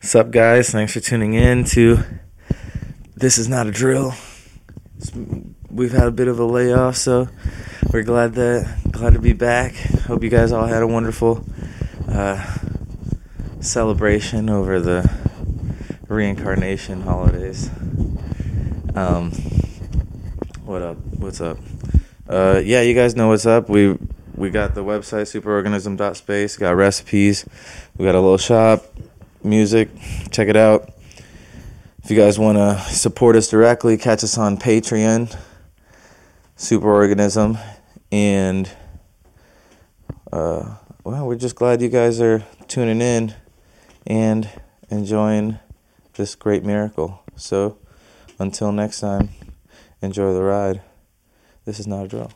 Sup, guys? Thanks for tuning in to This Is Not a Drill. It's, we've had a bit of a layoff, so we're glad that glad to be back. Hope you guys all had a wonderful uh, celebration over the reincarnation holidays. Um, what up? What's up? Uh, yeah, you guys know what's up. We we got the website superorganism.space. Got recipes. We got a little shop, music. Check it out. If you guys want to support us directly, catch us on Patreon, Superorganism, and uh, well, we're just glad you guys are tuning in and enjoying this great miracle. So, until next time, enjoy the ride. This is not a drill.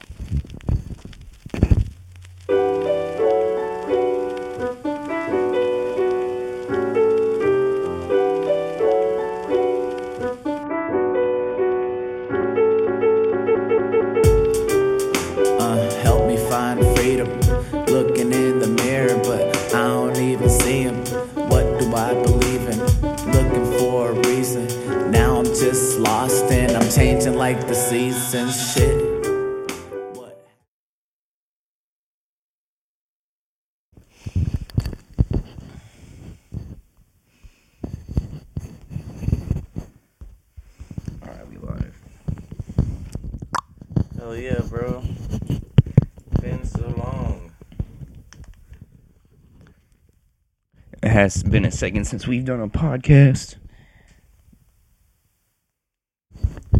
Like the seasons. Shit. What? Alright, we live. Hell yeah, bro. Been so long. It has been a second since we've done a podcast.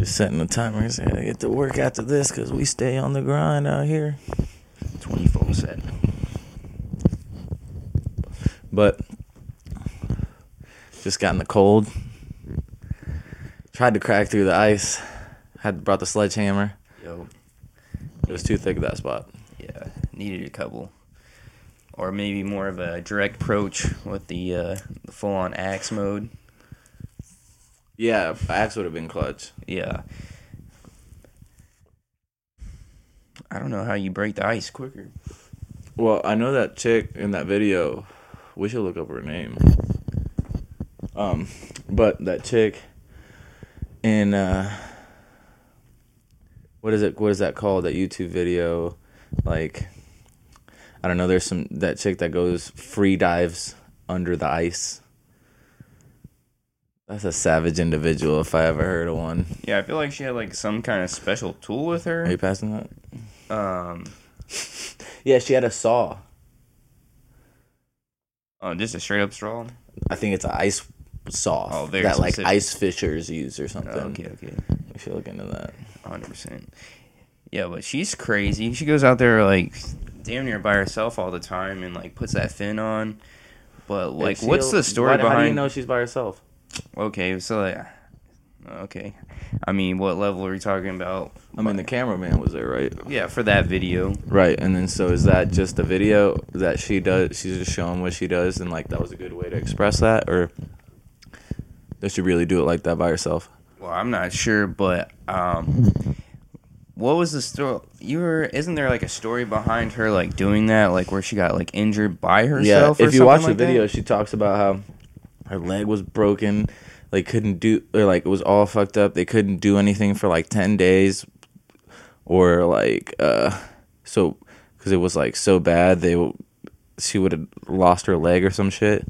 Just setting the timer. I gotta get to work after this because we stay on the grind out here. 24 7. But just got in the cold. Tried to crack through the ice. Had brought the sledgehammer. Yo, It was too thick at that spot. yeah, needed a couple. Or maybe more of a direct approach with the, uh, the full on axe mode. Yeah, axe would have been clutch. Yeah. I don't know how you break the ice quicker. Well, I know that chick in that video. We should look up her name. Um, but that chick in uh, what is it? What is that called? That YouTube video, like, I don't know. There's some that chick that goes free dives under the ice. That's a savage individual if I ever heard of one. Yeah, I feel like she had like some kind of special tool with her. Are you passing that? Um, Yeah, she had a saw. oh, just a straight up straw. I think it's an ice saw Oh, that like ice fishers use or something. Oh, okay, okay. We should look into that. Hundred percent. Yeah, but she's crazy. She goes out there like damn near by herself all the time and like puts that fin on. But like, what's the story why- behind? How do you know she's by herself? Okay, so like, okay. I mean, what level are we talking about? I mean, the cameraman was there, right? Yeah, for that video. Right, and then so is that just a video that she does? She's just showing what she does, and like that was a good way to express that, or does she really do it like that by herself? Well, I'm not sure, but um, what was the story? You were isn't there like a story behind her like doing that, like where she got like injured by herself? yeah, if you watch something the like that? video, she talks about how her leg was broken, like couldn't do, or like it was all fucked up. They couldn't do anything for like ten days, or like uh, so because it was like so bad they she would have lost her leg or some shit.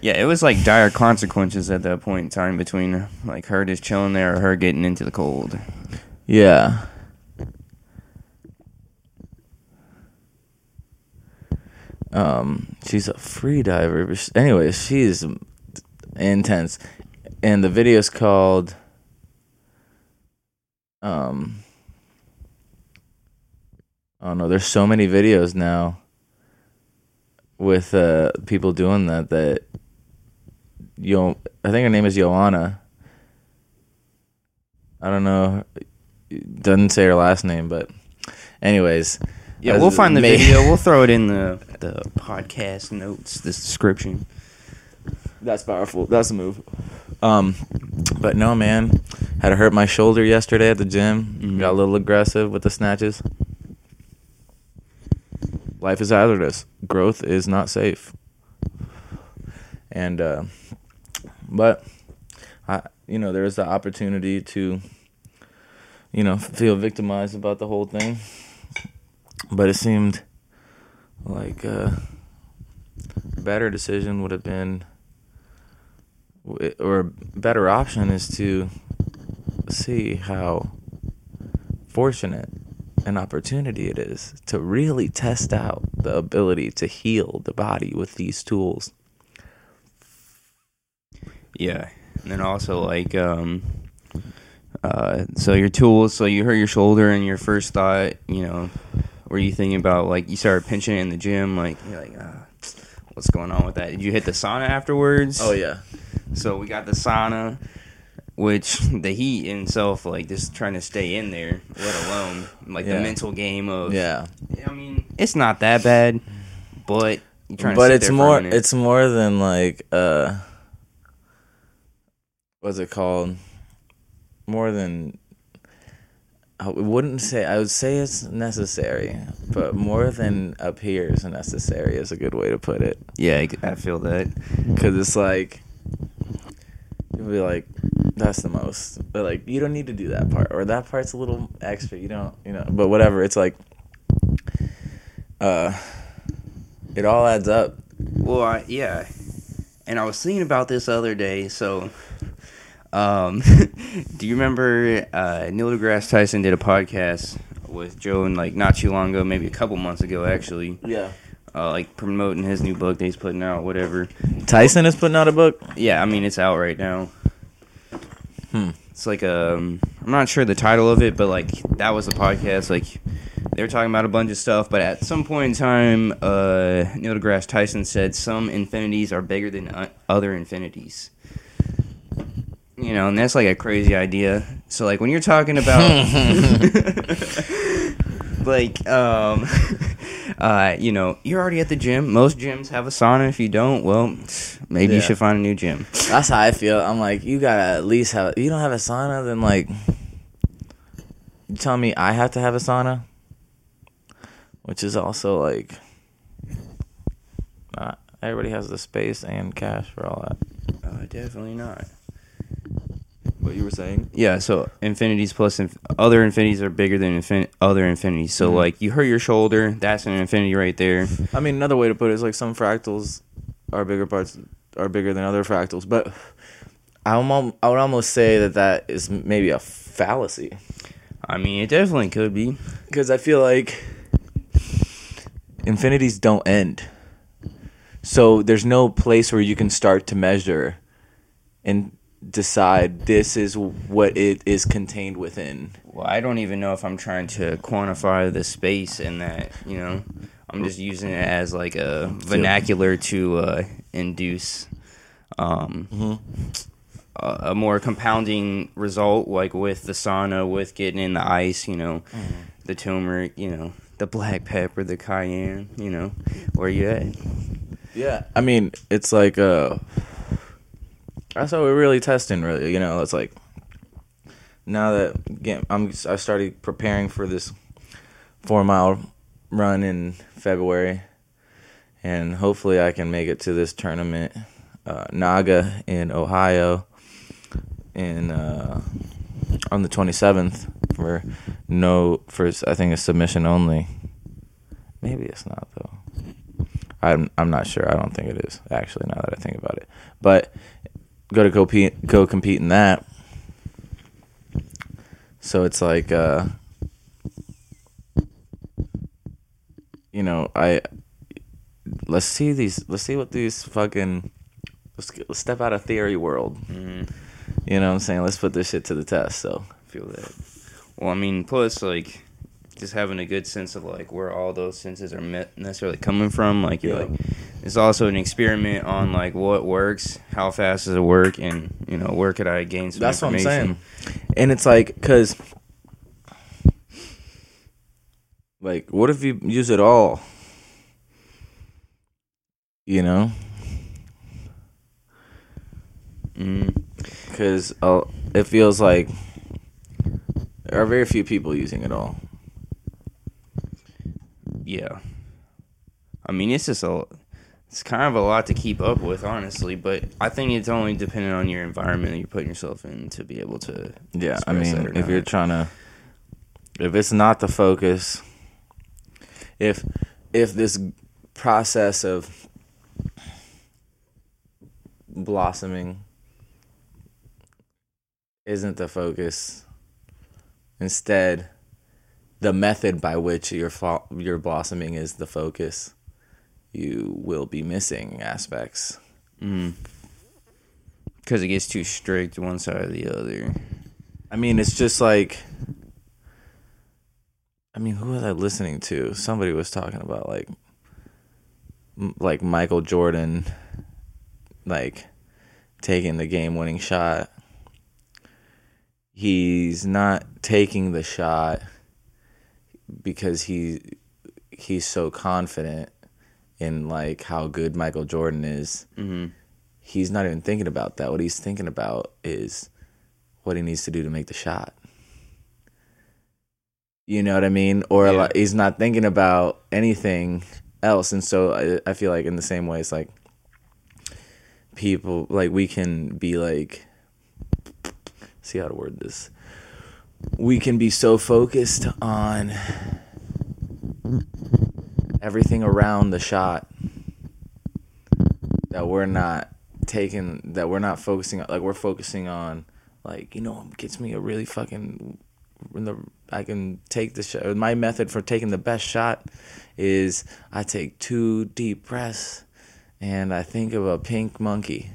Yeah, it was like dire consequences at that point in time between like her just chilling there or her getting into the cold. Yeah. Um, she's a free diver. But sh- anyways, she's intense, and the video's called. Um. Oh no! There's so many videos now. With uh people doing that that. Yo, I think her name is Joanna. I don't know. Doesn't say her last name, but anyways. Yeah, we'll find the video. We'll throw it in the the podcast notes, this description. That's powerful. That's a move. Um, but no, man, had to hurt my shoulder yesterday at the gym. Mhm. Got a little aggressive with the snatches. Life is hazardous. Growth is not safe. and uh, but I you know there is the opportunity to you know feel victimized about the whole thing, but it seemed like uh, a better decision would have been or a better option is to see how fortunate an opportunity it is to really test out the ability to heal the body with these tools. Yeah, and then also like um, uh, so your tools. So you hurt your shoulder, and your first thought, you know, were you thinking about like you started pinching it in the gym, like you're like, ah, what's going on with that? Did you hit the sauna afterwards? Oh yeah, So we got the sauna, which the heat in itself, like just trying to stay in there, let alone like Yeah. the mental game of. yeah. I mean, it's not that bad, but you're trying to but it's there for a more it's more than like uh what's it called more than i wouldn't say i would say it's necessary but more than appears necessary is a good way to put it yeah, I- feel that. because it's like you'll be like that's the most but like you don't need to do that part or that part's a little extra you don't you know but whatever it's like uh it all adds up Well, I, yeah, and I was thinking about this other day. So, um, do you remember uh, Neil deGrasse Tyson did a podcast with Joe and like not too long ago, maybe a couple months ago, actually, yeah uh, like promoting his new book that he's putting out, whatever. Tyson is putting out a book. Yeah, I mean it's out right now. Hmm. It's like um, I'm not sure the title of it, but like that was the podcast. Like they were talking about a bunch of stuff, but at some point in time, uh, Neil deGrasse Tyson said some infinities are bigger than uh, other infinities. You know, and that's like a crazy idea. So like when you're talking about like um uh you know, you're already at the gym. Most gyms have a sauna. If you don't, well, maybe you Yeah. should find a new gym. That's how I feel. I'm like, you gotta at least have. You don't have a sauna, then like, you tell me I have to have a sauna, which is also like, not everybody has the space and cash for all that. Uh, definitely not. What you were saying? Yeah, so infinities plus inf- other infinities are bigger than infin- other infinities. So Mhm. like you hurt your shoulder, that's an infinity right there. I mean, another way to put it is like some fractals are bigger parts are bigger than other fractals, but I almost I would almost say that that is maybe a fallacy. I mean, it definitely could be. because I feel like infinities don't end. So there's no place where you can start to measure and decide this is what it is contained within. Well, I don't even know if I'm trying to quantify the space in that, you know. I'm just using it as like a vernacular to uh, induce um, a, a more compounding result, like with the sauna, with getting in the ice, you know, the turmeric, you know, the black pepper, the cayenne, you know, where you at? Yeah, I mean it's like uh, that's what we're really testing. Really, you know, it's like now that I'm I started preparing for this four mile run in February, and hopefully I can make it to this tournament, uh, NAGA in Ohio, in uh, on the 27th for no for I think a submission only. Maybe it's not though. I'm I'm not sure. I don't think it is actually. Now that I think about it, but go to go compete, go compete in that. So it's like, uh, you know, I let's see these. Let's see what these fucking. Let's, get, let's step out of theory world. Mm, You know what I'm saying? Let's put this shit to the test. So feel that. Well, I mean, plus like just having a good sense of like where all those senses are necessarily coming from. Like you're Yeah. like, it's also an experiment on like what works, how fast does it work, and you know where could I gain some That's what I'm saying. And it's like, cause, like, what if you use it all? You know, Mm, because uh, it feels like there are very few people using it all. Yeah. I mean, it's just a It's kind of a lot to keep up with, honestly. But I think it's only dependent on your environment that you're putting yourself in to be able to. Yeah, I mean, if you're trying to, if it's not the focus, if if this process of blossoming isn't the focus, instead, the method by which your fo- your blossoming is the focus, you will be missing aspects. Mm-hmm. because it gets too strict one side or the other. I mean, it's just like. I mean, who was I listening to? Somebody was talking about like, like Michael Jordan, like taking the game-winning shot. He's not taking the shot because he he's so confident in like how good Michael Jordan is. Mm-hmm. He's not even thinking about that. What he's thinking about is what he needs to do to make the shot. You know what I mean? Or Yeah. like, he's not thinking about anything else. And so I, I feel like in the same way, it's like people, like we can be like, see how to word this. We can be so focused on everything around the shot that we're not taking that we're not focusing like we're focusing on like you know gets me a really fucking when the I can take the shot my method for taking the best shot is I take two deep breaths and I think of a pink monkey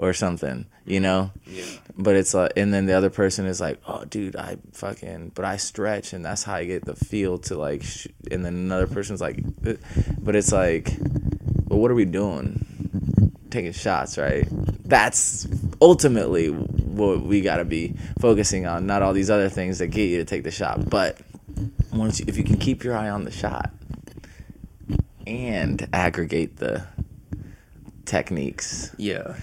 or something you know Yeah. but it's like and then the other person is like oh dude i fucking but i stretch and that's how i get the feel to like sh-. and then another person's like "Uh," but it's like well what are we doing taking shots right that's ultimately what we got to be focusing on not all these other things that get you to take the shot but once you, if you can keep your eye on the shot and aggregate the techniques Yeah.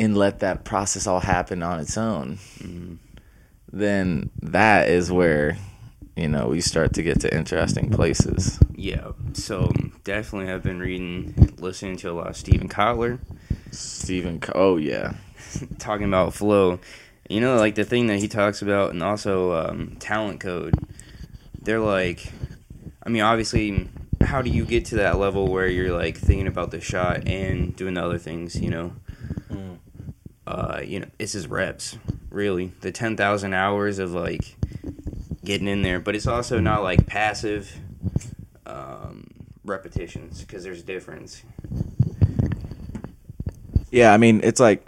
And let that process all happen on its own, then that is where you know we start to get to interesting places. Yeah. So definitely I've been reading, listening to a lot of Steven Kotler. Steven, oh yeah, talking about flow. You know, like the thing that he talks about, and also um, talent code. They're like, I mean, obviously, how do you get to that level where you're like thinking about the shot and doing the other things? You know, uh, you know, it's his reps, really. The ten thousand hours of like getting in there, but it's also not like passive um, repetitions because there's a difference. yeah. I mean, it's like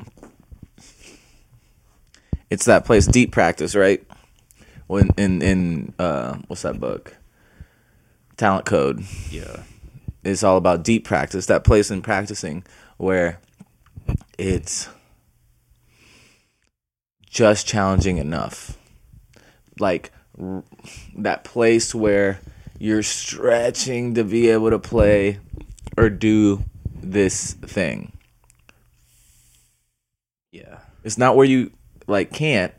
it's that place, deep practice, right? When in in uh, what's that book? Talent Code. Yeah. It's all about deep practice. That place in practicing where it's just challenging enough. Like r- that place where you're stretching to be able to play or do this thing. Yeah. It's not where you like can't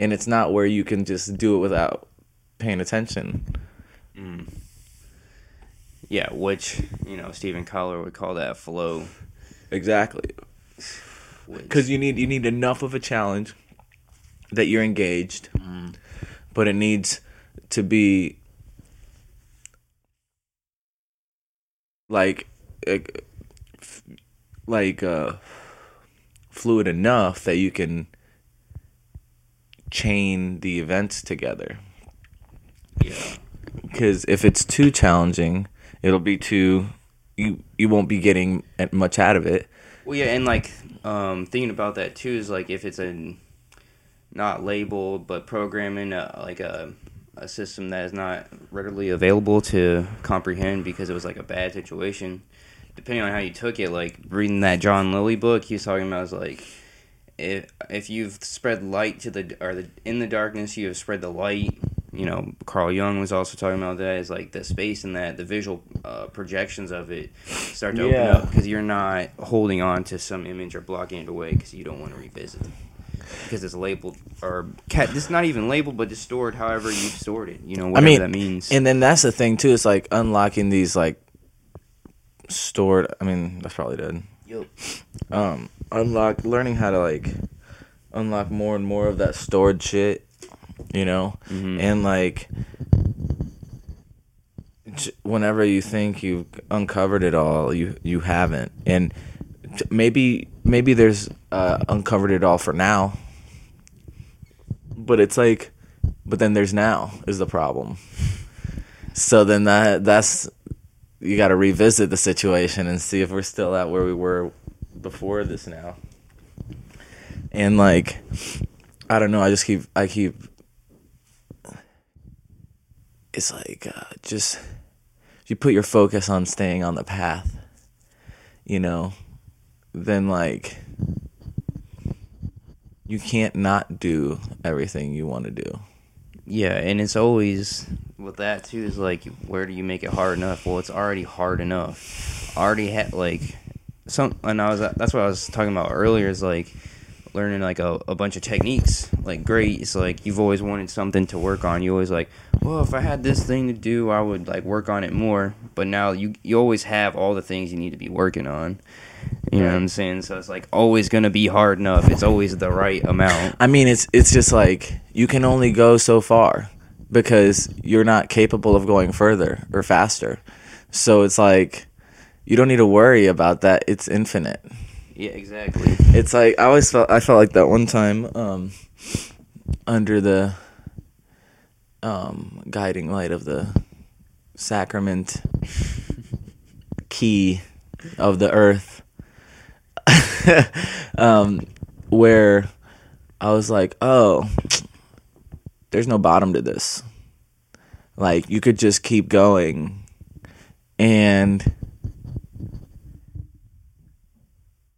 and it's not where you can just do it without paying attention. Mm. Yeah, which you know Steven Kotler would call that flow. Exactly. Which, because you need you need enough of a challenge that you're engaged, but it needs to be like like, like uh, fluid enough that you can chain the events together. yeah, Because if it's too challenging, it'll be too you you won't be getting much out of it. Well, yeah, and like um, thinking about that too is like if it's a not labeled but programming uh, like a a system that is not readily available to comprehend because it was like a bad situation. Depending on how you took it, like reading that John Lilly book, he was talking about is like if if you've spread light to the or the in the darkness, you have spread the light. You know, Carl Jung was also talking about that. Is like the space and that the visual uh, projections of it start to Yeah. open up because you're not holding on to some image or blocking it away because you don't want to revisit it because it's labeled or cat. It's not even labeled, but it's stored however you've stored it. You know, I mean, that means. And then that's the thing too. It's like unlocking these like stored. I mean, that's probably dead. Yep. Um, unlock, learning how to like unlock more and more of that stored shit. You know, Mhm. and like whenever you think you've uncovered it all, you you haven't, and maybe maybe there's uh, uncovered it all for now, but it's like, but then there's now is the problem. So then that that's you got to revisit the situation and see if we're still at where we were before this now. And like, I don't know. I just keep I keep. It's like uh, just you put your focus on staying on the path, you know, then like you can't not do everything you want to do. Yeah, and it's always with that too is like where do you make it hard enough? Well, it's already hard enough. Already had like some, and I was that's what I was talking about earlier is like learning like a, a bunch of techniques. Like great, it's like you've always wanted something to work on. You always like, well, if I had this thing to do, I would like work on it more. But now you you always have all the things you need to be working on. You know what I'm saying? So it's like always gonna be hard enough. It's always the right amount. I mean, it's it's just like you can only go so far because you're not capable of going further or faster. So it's like you don't need to worry about that. It's infinite. Yeah, exactly. It's like I always felt I felt like that one time um, under the um, guiding light of the sacrament key of the earth, um, where I was like, oh, there's no bottom to this. Like you could just keep going, and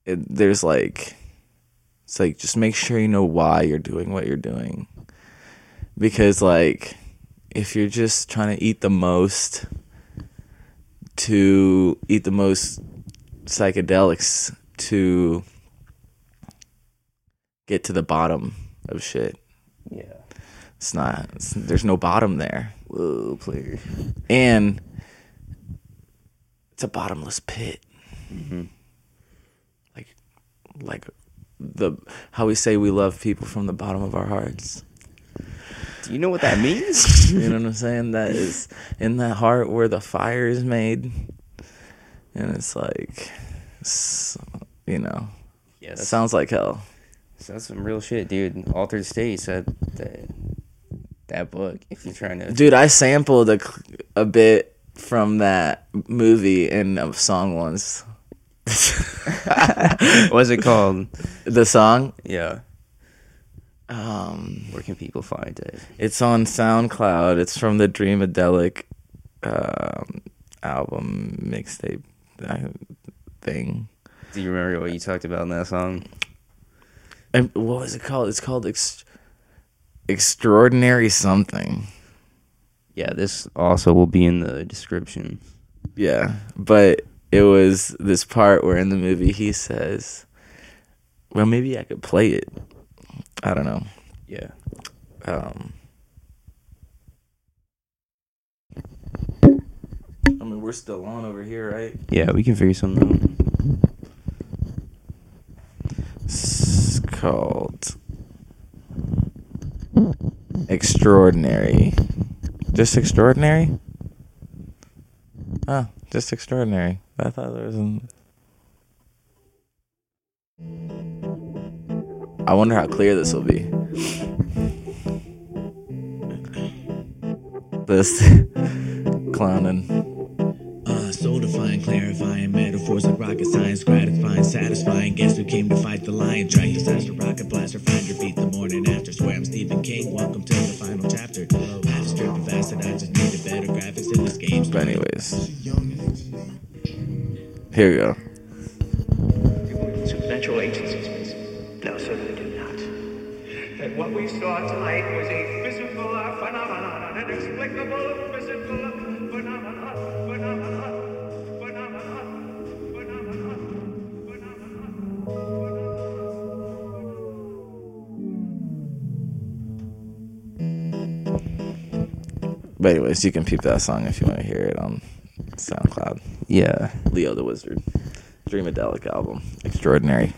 it, there's like it's like just make sure you know why you're doing what you're doing because like if you're just trying to eat the most to eat the most psychedelics to get to the bottom of shit Yeah. it's not it's, there's no bottom there Whoa, player. and it's a bottomless pit Mm-hmm. Like the how we say we love people from the bottom of our hearts Do you know what that means? you know what i'm saying that is in that heart where the fire is made and it's like you know yeah, it sounds like hell that's some real shit, dude. Altered State said that that book. If you're trying to, dude i sampled a, a bit from that movie in a song once what's it called? the song Yeah, um where can people find it? It's on SoundCloud. It's from the Dreamadelic um, album mixtape uh, thing. Do you remember what you talked about in that song? And what was it called? It's called Ex- Extraordinary Something. Yeah, this also will be in the description. Yeah, but it was this part where in the movie he says, "Well, maybe I could play it." I don't know. Yeah. Um, I mean, we're still on over here, right? Yeah, we can figure something out. It's called Extraordinary. Just Extraordinary? Oh, just Extraordinary. I thought there was an. I wonder how clear this will be. This clowning. Uh, soul defying, clarifying metaphors like rocket science, gratifying, satisfying. Guess who came to fight the lion? Track disaster, rocket blaster, find your beat the morning after. Swear I'm Stephen King. Welcome to the final chapter. I just strip of acid, I just needed better graphics in this game. But anyways, here we go. Supernatural agencies, please. No, sir, we do not. that what we saw tonight was a physical phenomenon, an inexplicable physical phenomenon, phenomenon, phenomenon, phenomenon, phenomenon. But anyways, you can peep that song if you want to hear it on SoundCloud. Yeah. Leo the Wizard. Dreamadelic album. Extraordinary.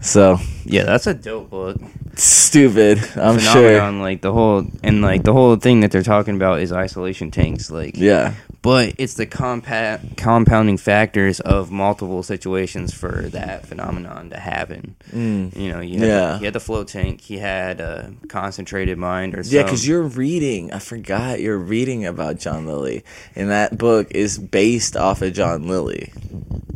So Yeah, that's a dope book. stupid. I'm Phenomenon, sure. like the whole and like the whole thing that they're talking about is isolation tanks. Like Yeah. But it's the compa- compounding factors of multiple situations for that phenomenon to happen. Mm. You know, you had, Yeah. he had the float tank, he had a concentrated mind, or Yeah, because you're reading. I forgot you're reading about John Lilly, and that book is based off of John Lilly.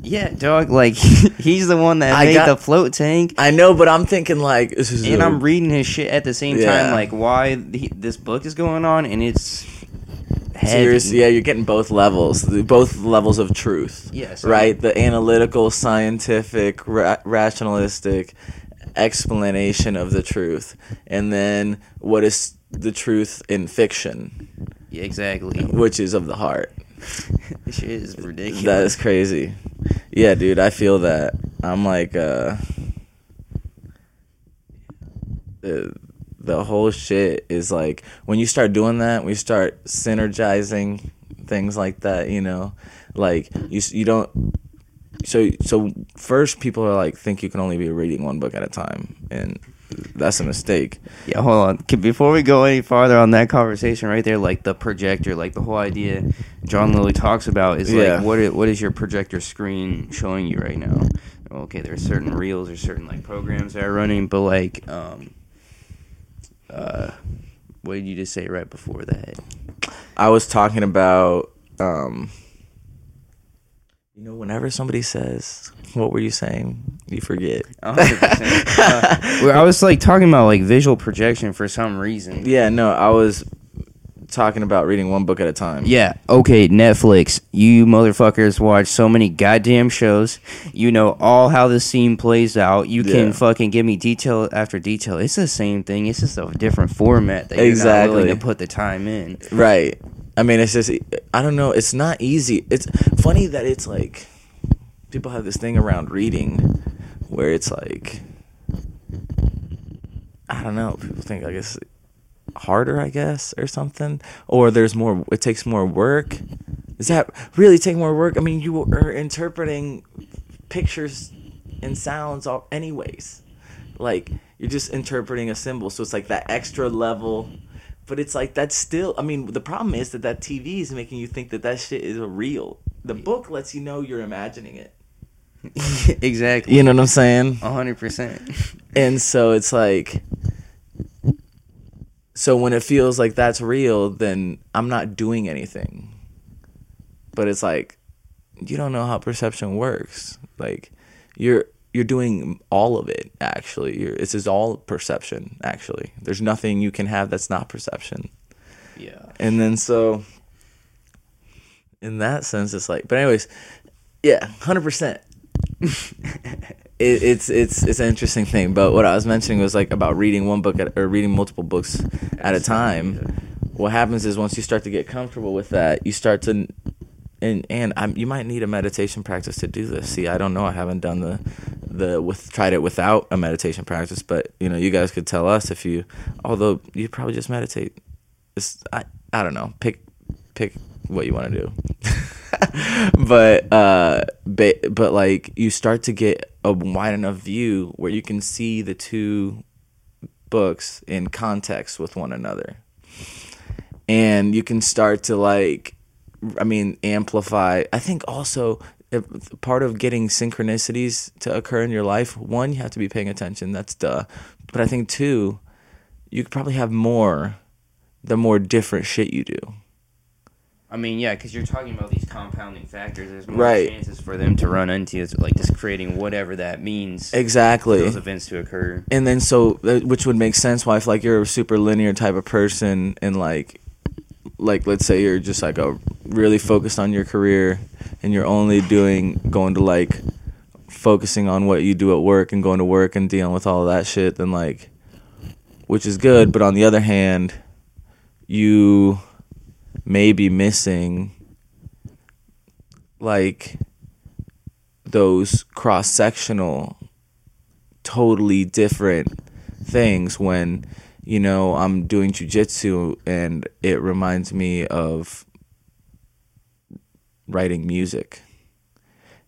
yeah, dog. Like he's the one that I made got- the float tank, I know, but I'm thinking like this is. and I'm reading his shit at the same Yeah. time. Like why he, this book is going on, and it's heavy. Seriously, yeah, you're getting both levels, both levels of truth. Yes. right. The analytical, scientific, ra- rationalistic explanation of the truth, and then what is the truth in fiction, Yeah, exactly. which is of the heart. This shit is ridiculous. That is crazy. Yeah, dude, I feel that. I'm like, uh, the, the whole shit is like when you start doing that, we start synergizing things like that. You know, like you you don't. So so first, people are like think you can only be reading one book at a time, and that's a mistake. Yeah, hold on. Before we go any farther on that conversation right there, like the projector, like the whole idea John Lilly talks about is Yeah. like what i- what is your projector screen showing you right now? Okay, there's certain reels or certain like programs that are running, but like um uh what did you just say right before that? I was talking about, um, you know, whenever somebody says, "What were you saying?" You forget. Hundred percent. Uh, I was like talking about like visual projection for some reason. Yeah, no, I was talking about reading one book at a time. Yeah, okay, Netflix. You motherfuckers watch so many goddamn shows. You know all how the scene plays out. You can Yeah. fucking give me detail after detail. It's the same thing. It's just a different format that you're Exactly. not willing to put the time in. Right. I mean, it's just I don't know. It's not easy. It's funny that it's like people have this thing around reading where it's like I don't know. People think I guess harder, I guess, or something, or there's more. It takes more work. Does that really take more work? I mean, you are interpreting pictures and sounds all anyways. Like you're just interpreting a symbol, so it's like that extra level. But it's like that's still. I mean, the problem is that that TV is making you think that that shit is real. The book lets you know you're imagining it. exactly. You know what I'm saying? A hundred percent. And so it's like so when it feels like that's real, then I'm not doing anything. But it's like you don't know how perception works. Like you're you're doing all of it actually. You're, this is all perception actually. There's nothing you can have that's not perception. Yeah. And then so in that sense it's like but anyways, yeah, 100%. it, it's it's it's an interesting thing. But what I was mentioning was like about reading one book at, or reading multiple books at a time. What happens is once you start to get comfortable with that, you start to and and I'm, you might need a meditation practice to do this. See, I don't know. I haven't done the the with tried it without a meditation practice, but you know, you guys could tell us if you. Although you probably just meditate. It's, I I don't know. Pick pick what you want to do. but uh but, but like you start to get a wide enough view where you can see the two books in context with one another. And you can start to like i mean amplify i think also part of getting synchronicities to occur in your life one you have to be paying attention that's duh. But i think two you could probably have more the more different shit you do I mean, yeah, because you're talking about these compounding factors. There's more Right. chances for them to run into it, like just creating whatever that means. for exactly Those events to occur. and then so uh, which would make sense why if like you're a super linear type of person and like like let's say you're just like a really focused on your career and you're only doing going to like focusing on what you do at work and going to work and dealing with all that shit then like which is good but on the other hand you may be missing like those cross sectional totally different things when you know I'm doing jujitsu and it reminds me of writing music.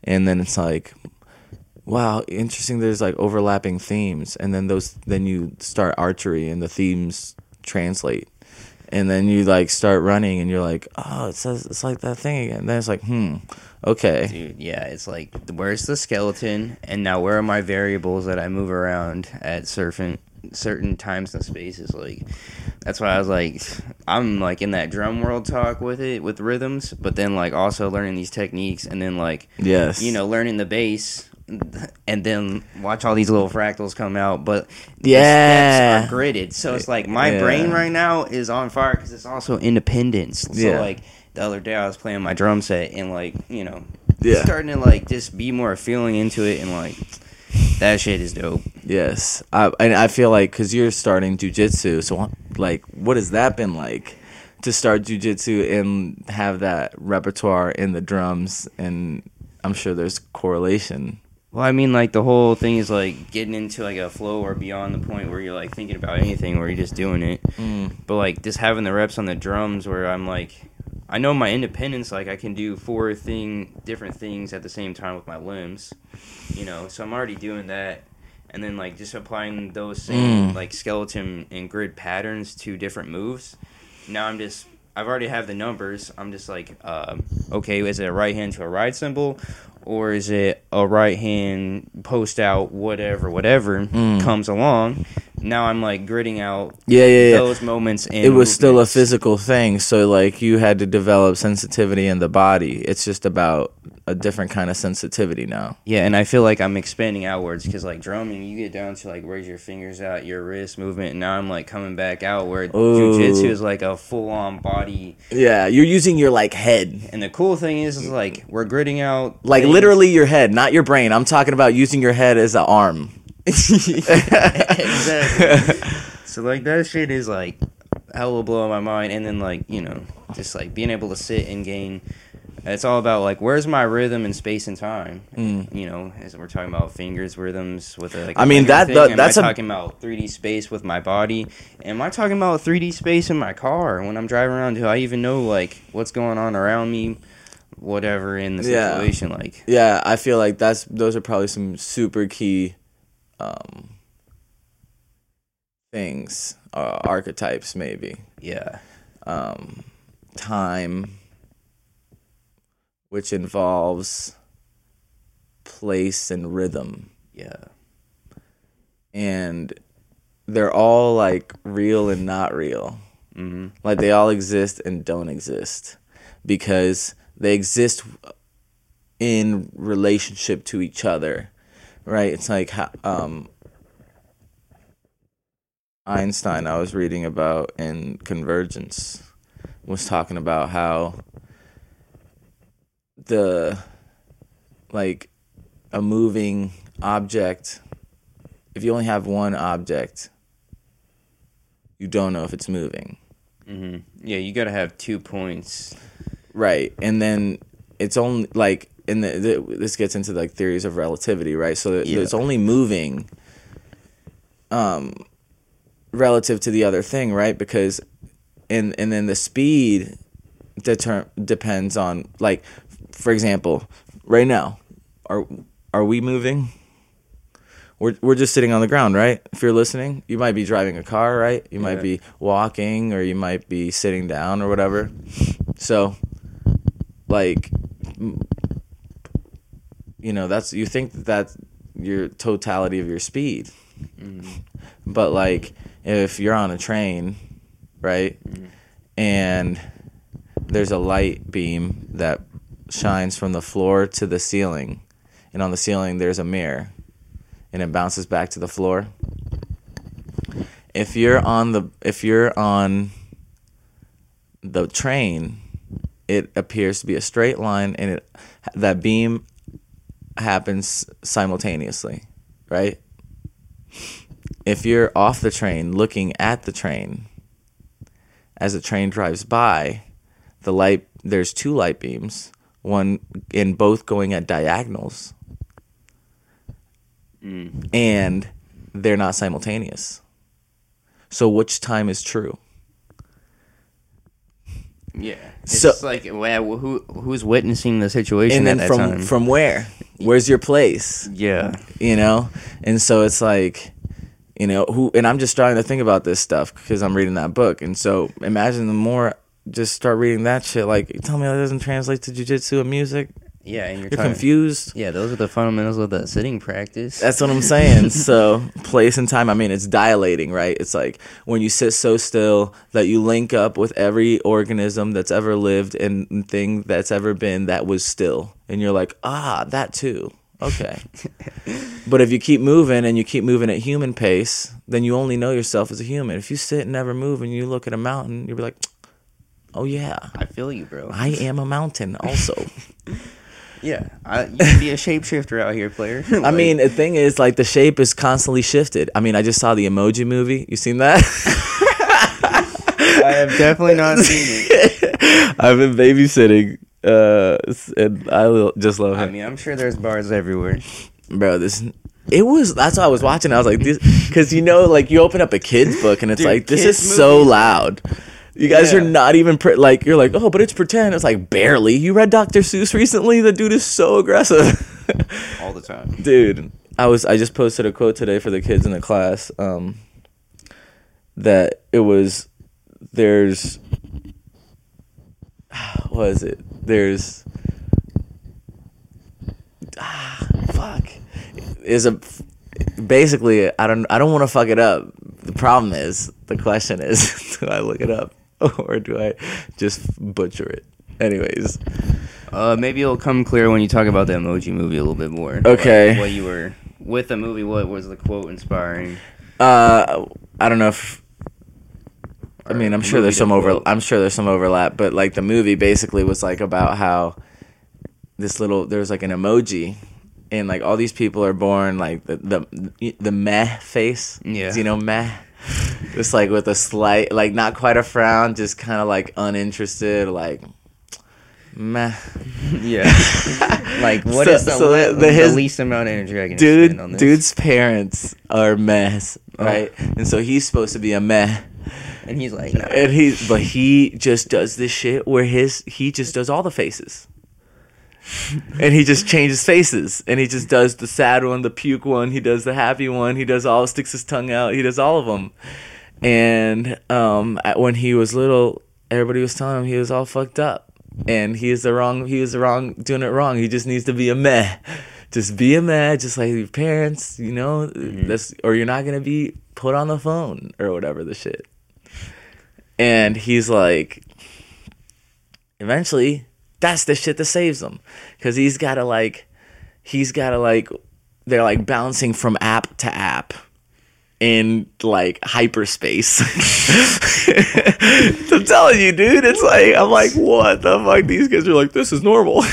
And then it's like wow, interesting there's like overlapping themes and then those then you start archery and the themes translate. And then you like start running and you're like, "Oh, it says it's like that thing again." And then it's like, "Hmm. Okay." Dude, yeah, it's like where's the skeleton, and now where are my variables that I move around at certain certain times and spaces? Like, that's why I was like, I'm like in that drum world talk with it with rhythms, but then like also learning these techniques, and then like Yes. you know learning the bass. And then watch all these little fractals come out, but Yeah. are gridded. So it's like my Yeah. brain right now is on fire because it's also independence. So Yeah. like the other day I was playing my drum set and like you know Yeah. starting to like just be more feeling into it and like that shit is dope. Yes, I and I feel like because you're starting jujitsu, so like, what has that been like to start jujitsu and have that repertoire in the drums? And I'm sure there's correlation. Well, I mean, like the whole thing is like getting into like a flow or beyond the point where you're like thinking about anything, where you're just doing it. Mm. But like just having the reps on the drums, where I'm like, I know my independence. Like I can do four thing different things at the same time with my limbs, you know. So I'm already doing that, and then like just applying those same mm. like skeleton and grid patterns to different moves. Now I'm just. I've already have the numbers. I'm just like, um, okay, is it a right hand to a right cymbal, or is it a right hand post out whatever whatever comes along? Now I'm like gridding out Yeah, yeah, yeah. those moments. And it was still a physical thing, so like you had to develop sensitivity in the body. It's just about a different kind of sensitivity now. Yeah, and I feel like I'm expanding outwards because like drumming, you get down to like raise your fingers out, your wrist movement, and now I'm like coming back out where jujitsu is like a full on body. Yeah, you're using your like head, And the cool thing is, is like we're gridding out like things- literally your head, not your brain. I'm talking about using your head as an arm. Exactly. so like that shit is like hella blowing my mind, and then like you know just like being able to sit and gain. It's all about like where's my rhythm in space and time. You know, as we're talking about fingers rhythms with a, like. Mm. I mean, that- thing. that- Am that's I a- talking about 3D space with my body. Am I talking about 3D space in my car when I'm driving around? Do I even know like what's going on around me? Whatever in the Yeah. situation, like Yeah, I feel like that's those are probably some super key um things, uh, archetypes maybe. yeah, Um time which involves place and rhythm. Yeah, and they're all like real and not real. hmm Like they all exist and don't exist because they exist in relationship to each other, right? It's like um, Einstein, I was reading about in Convergence, was talking about how the like a moving object, if you only have one object, you don't know if it's moving. hmm yeah. You gotta have two points. Right. And then it's only like and the, the, this gets into like theories of relativity, right? So Yeah. it's only moving um relative to the other thing, right? Because and and then the speed deter- depends on like for example, right now are are we moving? We're we're just sitting on the ground, right? If you're listening, you might be driving a car, right? You might be walking or you might be sitting down or whatever. So like you know, that's you think that that's your totality of your speed. Mm-hmm. But like if you're on a train, right? Mm-hmm. And there's a light beam that shines from the floor to the ceiling. And on the ceiling there's a mirror and it bounces back to the floor. If you're on the if you're on the train, it appears to be a straight line and it that beam happens simultaneously, right? If you're off the train looking at the train as the train drives by, the light there's two light beams, one in both going at diagonals. Mm. And they're not simultaneous. So which time is true? Yeah. It's So- like wow, who who's witnessing the situation and then at that from time? from where? Where's your place? yeah. you know and so it's like you know who and i'm just trying to think about this stuff because i'm reading that book and so imagine the more just start reading that shit like tell me that doesn't translate to jujitsu and music Yeah, and you're, you're confused Yeah, those are the fundamentals of the sitting practice. that's what i'm saying so place and time i mean it's dilating right it's like when you sit so still that you link up with every organism that's ever lived and thing that's ever been that was still and you're like ah that too okay But if you keep moving and you keep moving at human pace, then you only know yourself as a human. If you sit and never move and you look at a mountain, you'll be like, oh yeah, I feel you, bro. I am a mountain also. yeah, I, you can be a shapeshifter out here, player. I mean, the thing is, like, the shape is constantly shifted. I mean, I just saw the emoji movie. You seen that? I have definitely not seen it. I've been babysitting, uh, and I just love him. I mean, I'm sure there's bars everywhere. bro this it was that's why i was watching i was like this because you know like you open up a kid's book and it's Dude, like this is so loud you guys Yeah. are not even pre- like you're like oh but it's pretend. It's like barely. You read dr seuss recently? The dude is so aggressive. All the time. dude i was i just posted a quote today for the kids in the class um that it was there's what is it? There's ah, fuck. Is a basically I don't I don't want to fuck it up. The problem is the question is do I look it up or do I just butcher it? Anyways, Uh, maybe it'll come clear when you talk about the emoji movie a little bit more. Okay. Like, what you were with the movie? What was the quote inspiring? uh, I don't know if. I mean, I'm sure there's some over. quote. I'm sure there's some overlap, but like the movie basically was like about how this little there's like an emoji, and like all these people are born like the the the meh face. Yeah. you know meh. Just like with a slight, like not quite a frown, just kind of like uninterested, like meh. Yeah. like what So- is the, so le- the- the, least amount of energy I can dude spend on this? dude's parents are mess Oh. right and so he's supposed to be a meh and he's like, nah. and he but he just does this shit where his he just does all the faces and he just changes faces. And he just does the sad one the puke one. He does the happy one. He does all sticks his tongue out. He does all of them and um when he was little everybody was telling him he was all fucked up. And he is the wrong he was the wrong doing it wrong. He just needs to be a meh. Just be a meh just like your parents you know? That's or you're not gonna be put on the phone or whatever the shit. And he's like eventually that's the shit that saves him because he's gotta like he's gotta like they're like bouncing from app to app in like hyperspace i'm telling you dude it's like i'm like what the fuck these kids are like this is normal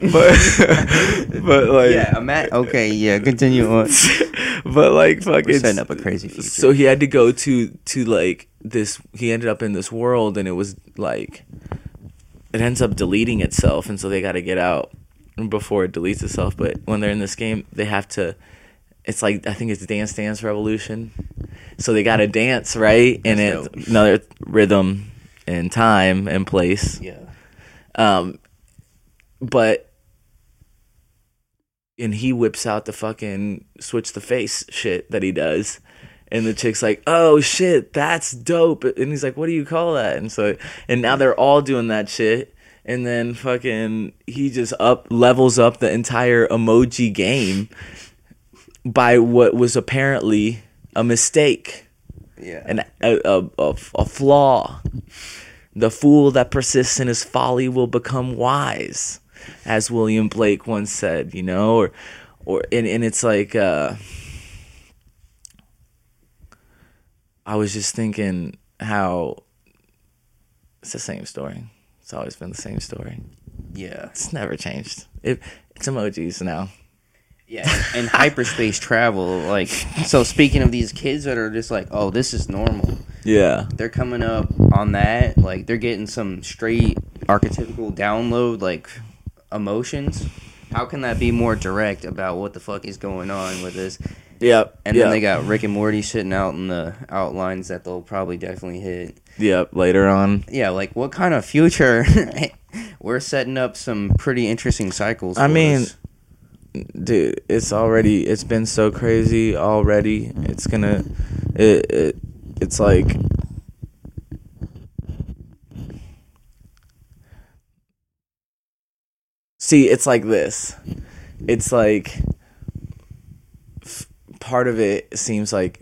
but but like yeah, I'm at, okay, yeah, continue on. but like fuck We're setting up a crazy future. so he had to go to to like this he ended up in this world and it was like it ends up deleting itself and so they got to get out before it deletes itself. But when they're in this game they have to it's like i think it's dance dance revolution. So they got to dance right? And That's it's another rhythm and time and place. Yeah. um, but and he whips out the fucking switch the face shit that he does. And the chick's like, "Oh shit, that's dope." And he's like, "What do you call that?" And so and now they're all doing that shit. And then fucking he just up levels up the entire emoji game by what was apparently a mistake Yeah. an, a, a, a, a flaw. The fool that persists in his folly will become wise, as William Blake once said, you know, or, or, and, and it's like, uh, I was just thinking how it's the same story. It's always been the same story. yeah. It's never changed. It, it's emojis now. Yeah, and hyperspace travel, like so. Speaking of these kids that are just like, oh, this is normal. Yeah. They're coming up on that, like they're getting some straight archetypical download, like emotions. How can that be more direct about what the fuck is going on with this? Yep. And yep. then they got Rick and Morty sitting out in the outlines that they'll probably definitely hit. Yep. Later on. Yeah, like what kind of future? We're setting up some pretty interesting cycles. I mean, us. dude, it's already it's been so crazy already. It's gonna, it, it it's like. See, it's like this. It's like part of it seems like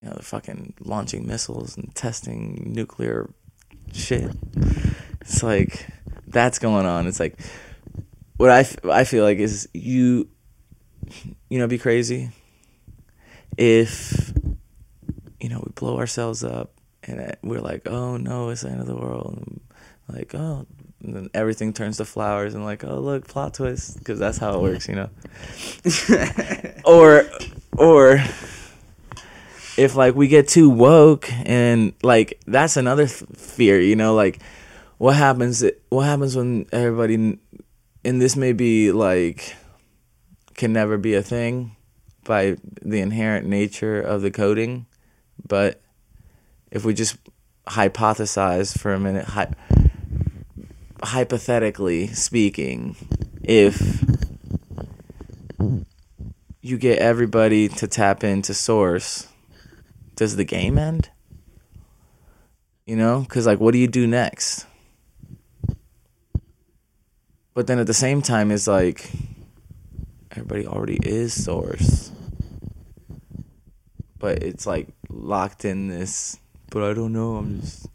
you know, they're fucking launching missiles and testing nuclear shit. It's like that's going on. It's like what I, feel like is you you know be crazy if you know we blow ourselves up and uh, we're like oh no it's the end of the world and like oh and then everything turns to flowers and like oh look plot twist because that's how it works you know? Or or if like we get too woke and like that's another th- fear you know? Like what happens what happens when everybody and this may be like can never be a thing by the inherent nature of the coding but if we just hypothesize for a minute hy- hypothetically speaking if you get everybody to tap into source does the game end? You know? Because like what do you do next? But then at the same time it's like everybody already is source. But it's like locked in this but i don't know i'm just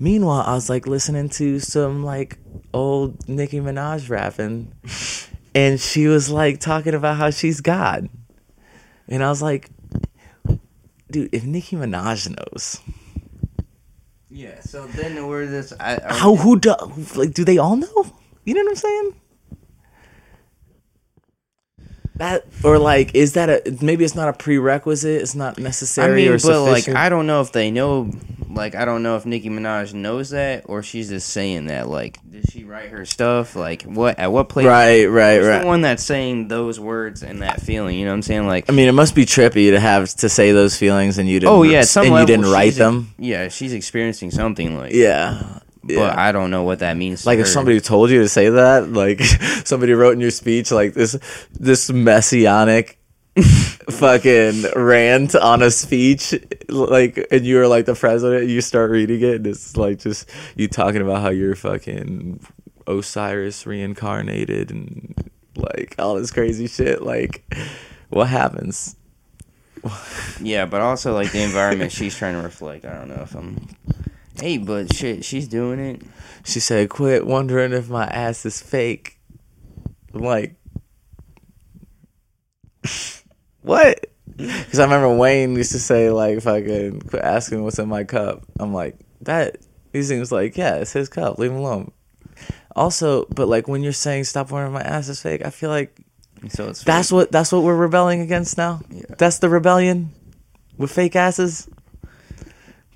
meanwhile i was like listening to some like old nicki minaj rapping and she was like talking about how she's god and i was like dude if nicki minaj knows yeah. So then we're this. I, I, how who do like do they all know you know what i'm saying that or like is that a maybe it's not a prerequisite it's not necessary I mean, or but like, I don't know if they know. Like, I don't know if Nicki Minaj knows that, or she's just saying that. Like, did she write her stuff? Like, what at what place? right right Who's right the one that's saying those words and that feeling? You know what I'm saying? Like, I mean, it must be trippy to have to say those feelings and you didn't. oh yeah, and level, you didn't write them. Yeah, she's experiencing something like. Yeah, But. I don't know what that means. like if her. somebody told you to say that, like somebody wrote in your speech like this, this messianic fucking rant on a speech, like, and you were like the president, you start reading it, and it's like just you talking about how you're fucking Osiris reincarnated and like all this crazy shit. Like, what happens? Yeah, but also like the environment she's trying to reflect. I don't know if I'm. Hey, but shit, she's doing it. She said, "Quit wondering if my ass is fake." I'm like, what? Because I remember Wayne used to say like, i "Fucking quit asking what's in my cup." I'm like, that. He seems like, yeah, it's his cup. Leave him alone. Also, but like when you're saying stop wondering if my ass is fake, I feel like So it's that's what that's what we're rebelling against now. That's the rebellion with fake asses.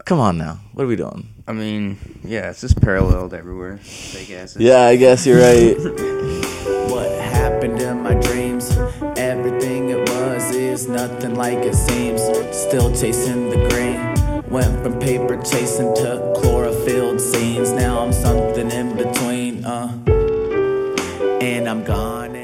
Come on now, what are we doing? I mean, yeah, it's just paralleled everywhere. Fake asses. Yeah, I guess you're right. What happened in my dreams? Everything it was is nothing like it seems. Still chasing the green. Went from paper chasing to chlorophyll scenes. Now I'm something in between, uh. And I'm gone